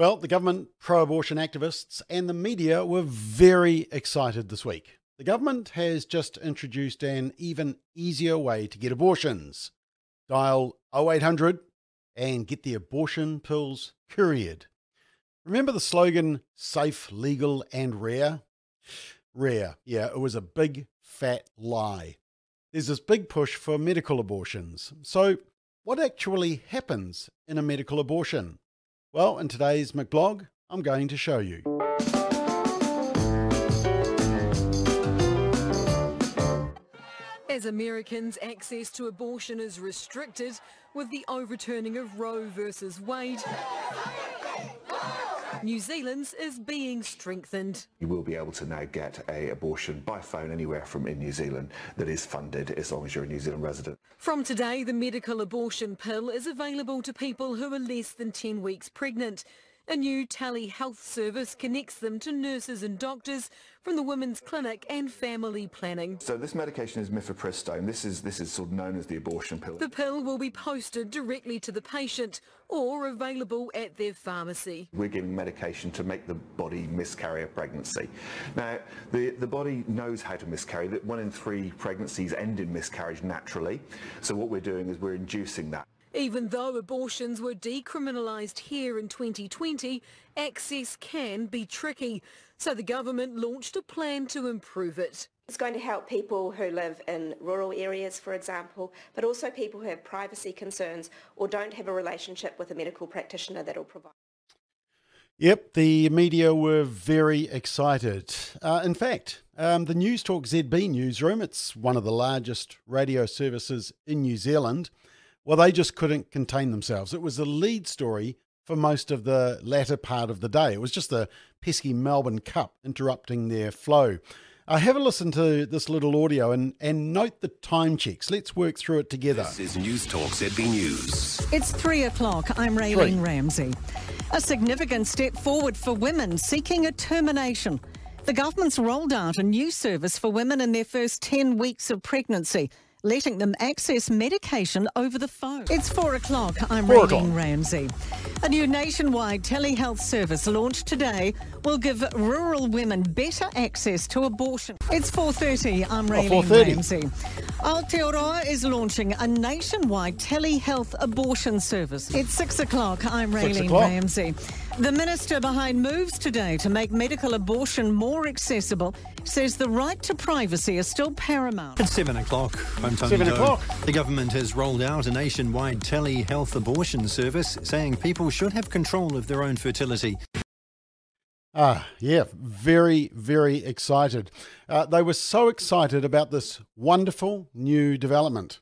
Well, the government, pro abortion activists, and the media were very excited this week. The government has just introduced an even easier way to get abortions. Dial 0800 and get the abortion pills couriered. Remember the slogan safe, legal, and rare? Rare, yeah, it was a big fat lie. There's this big push for medical abortions. So, what actually happens in a medical abortion? Well, in today's McBlog, I'm going to show you. As Americans, access to abortion is restricted with the overturning of Roe versus Wade. New Zealand's is being strengthened. You will be able to now get a abortion by phone anywhere from in New Zealand that is funded as long as you're a New Zealand resident. From today, the medical abortion pill is available to people who are less than 10 weeks pregnant. A new telehealth service connects them to nurses and doctors from the Women's Clinic and Family Planning. So this medication is mifepristone. This is this is sort of known as the abortion pill. The pill will be posted directly to the patient or available at their pharmacy. We're giving medication to make the body miscarry a pregnancy. Now, the, the body knows how to miscarry. That One in three pregnancies end in miscarriage naturally. So what we're doing is we're inducing that. Even though abortions were decriminalised here in 2020, access can be tricky. So the government launched a plan to improve it. It's going to help people who live in rural areas, for example, but also people who have privacy concerns or don't have a relationship with a medical practitioner that will provide. Yep, the media were very excited. Uh, in fact, um, the News Talk ZB newsroom, it's one of the largest radio services in New Zealand, well, they just couldn't contain themselves. It was the lead story for most of the latter part of the day. It was just the pesky Melbourne Cup interrupting their flow. Uh, have a listen to this little audio and, and note the time checks. Let's work through it together. This is News Talk ZB News. It's three o'clock. I'm Raylene Ramsey. A significant step forward for women seeking a termination. The government's rolled out a new service for women in their first 10 weeks of pregnancy letting them access medication over the phone. It's four o'clock. I'm Four Raylene. Ramsey. A new nationwide telehealth service launched today will give rural women better access to abortion. It's 4.30. I'm Raylene 4:30. Ramsey. Aotearoa is launching a nationwide telehealth abortion service. It's six o'clock. I'm Raylene. Ramsey. The minister behind moves today to make medical abortion more accessible says the right to privacy is still paramount. It's seven o'clock. I'm Tony Seven Doe. o'clock. The government has rolled out a nationwide telehealth abortion service, saying people should have control of their own fertility. Ah, yeah, very, very excited. Uh, they were so excited about this wonderful new development.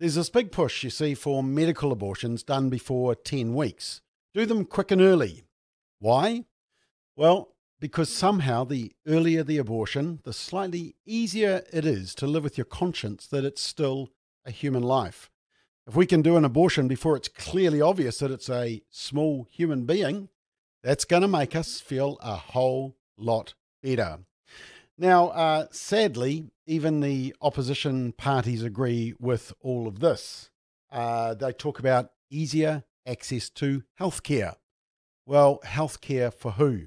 There's this big push, you see, for medical abortions done before 10 weeks. Do them quick and early. Why? Well, because somehow the earlier the abortion, the slightly easier it is to live with your conscience that it's still a human life. If we can do an abortion before it's clearly obvious that it's a small human being, that's going to make us feel a whole lot better. Now, uh, sadly, even the opposition parties agree with all of this. Uh, they talk about easier access to healthcare. Well, healthcare for who?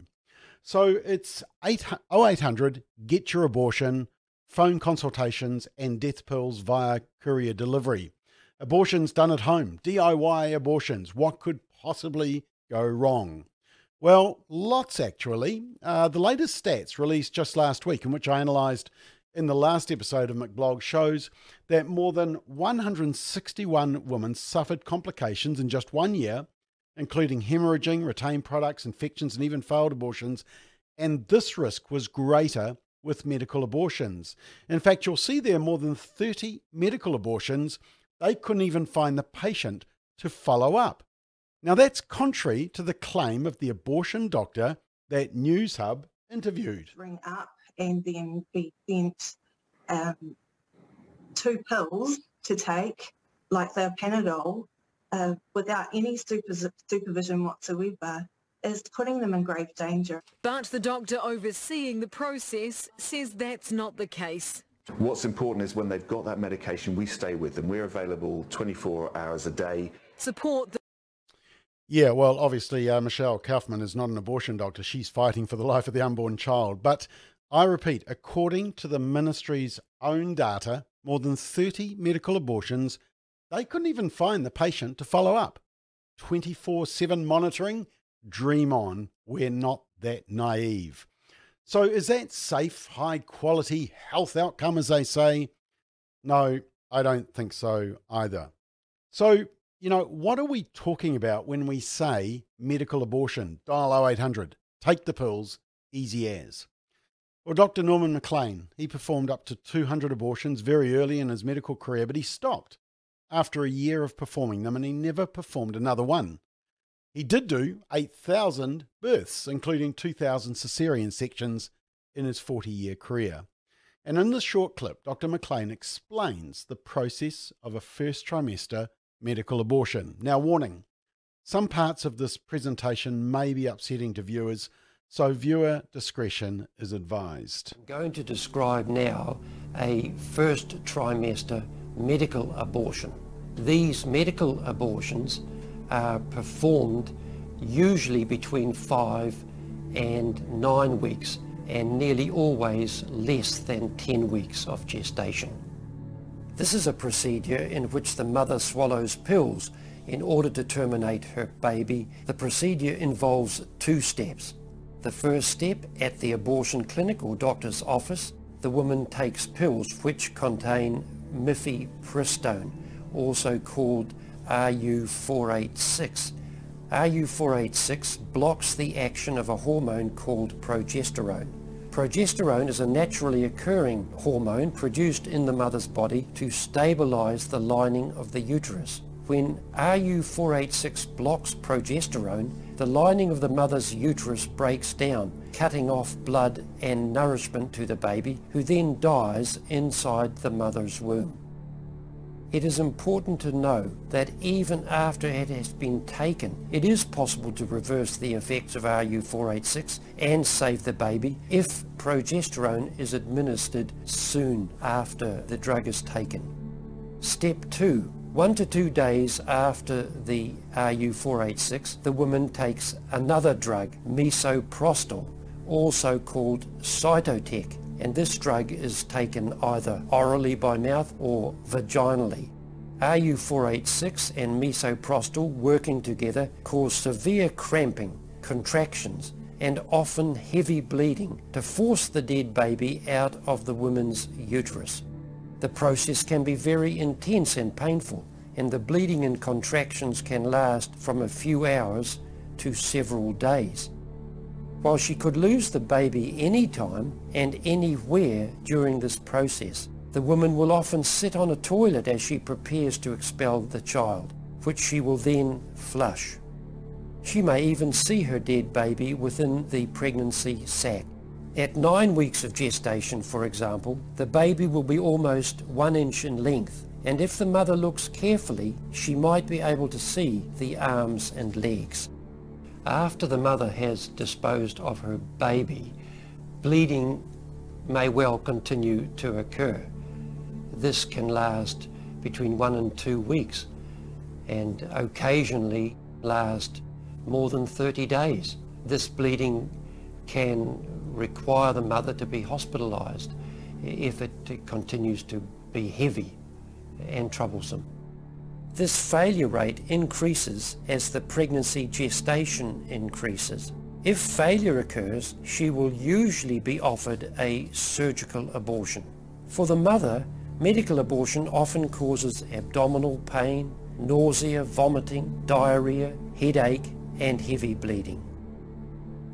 So it's 8, 0800 get your abortion, phone consultations, and death pills via courier delivery. Abortions done at home, DIY abortions. What could possibly go wrong? Well, lots actually. Uh, the latest stats released just last week, in which I analysed in the last episode of McBlog, shows that more than 161 women suffered complications in just one year, including hemorrhaging, retained products, infections, and even failed abortions. And this risk was greater with medical abortions. In fact, you'll see there more than 30 medical abortions. They couldn't even find the patient to follow up. Now, that's contrary to the claim of the abortion doctor that News Hub interviewed. ring up and then be sent um, two pills to take, like the Panadol, uh, without any supervis- supervision whatsoever, is putting them in grave danger. But the doctor overseeing the process says that's not the case. What's important is when they've got that medication, we stay with them. We're available 24 hours a day. Support the Yeah, well, obviously, uh, Michelle Kaufman is not an abortion doctor. She's fighting for the life of the unborn child. But I repeat, according to the ministry's own data, more than 30 medical abortions, they couldn't even find the patient to follow up. 24 7 monitoring? Dream on. We're not that naive. So, is that safe, high quality health outcome, as they say? No, I don't think so either. So, you know, what are we talking about when we say medical abortion? Dial 0800, take the pills, easy as. Well, Dr. Norman McLean, he performed up to 200 abortions very early in his medical career, but he stopped after a year of performing them and he never performed another one. He did do 8,000 births, including 2,000 caesarean sections in his 40 year career. And in this short clip, Dr. McLean explains the process of a first trimester medical abortion. Now, warning some parts of this presentation may be upsetting to viewers, so viewer discretion is advised. I'm going to describe now a first trimester medical abortion. These medical abortions are performed usually between five and nine weeks and nearly always less than 10 weeks of gestation. This is a procedure in which the mother swallows pills in order to terminate her baby. The procedure involves two steps. The first step, at the abortion clinic or doctor's office, the woman takes pills which contain mifepristone, also called RU486. RU486 blocks the action of a hormone called progesterone. Progesterone is a naturally occurring hormone produced in the mother's body to stabilize the lining of the uterus. When RU486 blocks progesterone, the lining of the mother's uterus breaks down, cutting off blood and nourishment to the baby, who then dies inside the mother's womb. It is important to know that even after it has been taken, it is possible to reverse the effects of RU486 and save the baby if progesterone is administered soon after the drug is taken. Step 2. One to two days after the uh, RU486, the woman takes another drug, misoprostol, also called Cytotec, and this drug is taken either orally by mouth or vaginally. RU486 and misoprostol working together cause severe cramping, contractions, and often heavy bleeding to force the dead baby out of the woman's uterus. The process can be very intense and painful, and the bleeding and contractions can last from a few hours to several days. While she could lose the baby anytime and anywhere during this process, the woman will often sit on a toilet as she prepares to expel the child, which she will then flush. She may even see her dead baby within the pregnancy sac. At nine weeks of gestation, for example, the baby will be almost one inch in length, and if the mother looks carefully, she might be able to see the arms and legs. After the mother has disposed of her baby, bleeding may well continue to occur. This can last between one and two weeks and occasionally last more than 30 days. This bleeding can require the mother to be hospitalized if it continues to be heavy and troublesome. This failure rate increases as the pregnancy gestation increases. If failure occurs, she will usually be offered a surgical abortion. For the mother, medical abortion often causes abdominal pain, nausea, vomiting, diarrhea, headache, and heavy bleeding.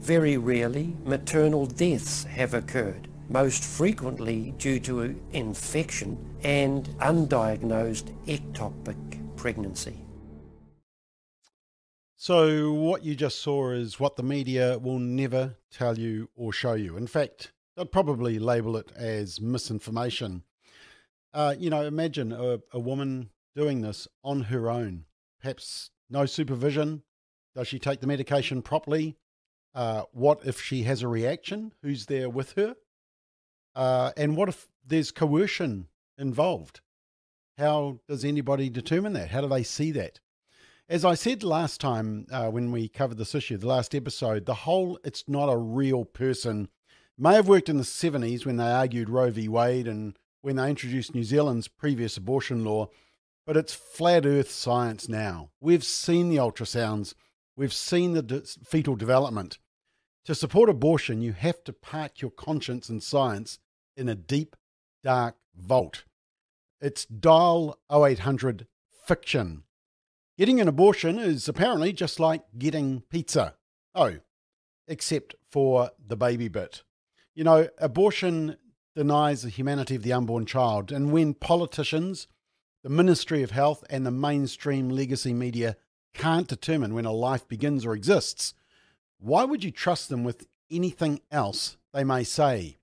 Very rarely, maternal deaths have occurred, most frequently due to infection and undiagnosed ectopic pregnancy. So, what you just saw is what the media will never tell you or show you. In fact, they'll probably label it as misinformation. Uh, you know, imagine a, a woman doing this on her own, perhaps no supervision. Does she take the medication properly? Uh, what if she has a reaction? Who's there with her? Uh, and what if there's coercion involved? How does anybody determine that? How do they see that? As I said last time uh, when we covered this issue, the last episode, the whole it's not a real person may have worked in the 70s when they argued Roe v. Wade and when they introduced New Zealand's previous abortion law, but it's flat earth science now. We've seen the ultrasounds, we've seen the de- fetal development. To support abortion, you have to park your conscience and science in a deep, dark vault. It's dial 0800 fiction Getting an abortion is apparently just like getting pizza. Oh, except for the baby bit. You know, abortion denies the humanity of the unborn child, and when politicians, the Ministry of Health, and the mainstream legacy media can't determine when a life begins or exists, why would you trust them with anything else they may say?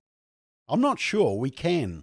I'm not sure we can.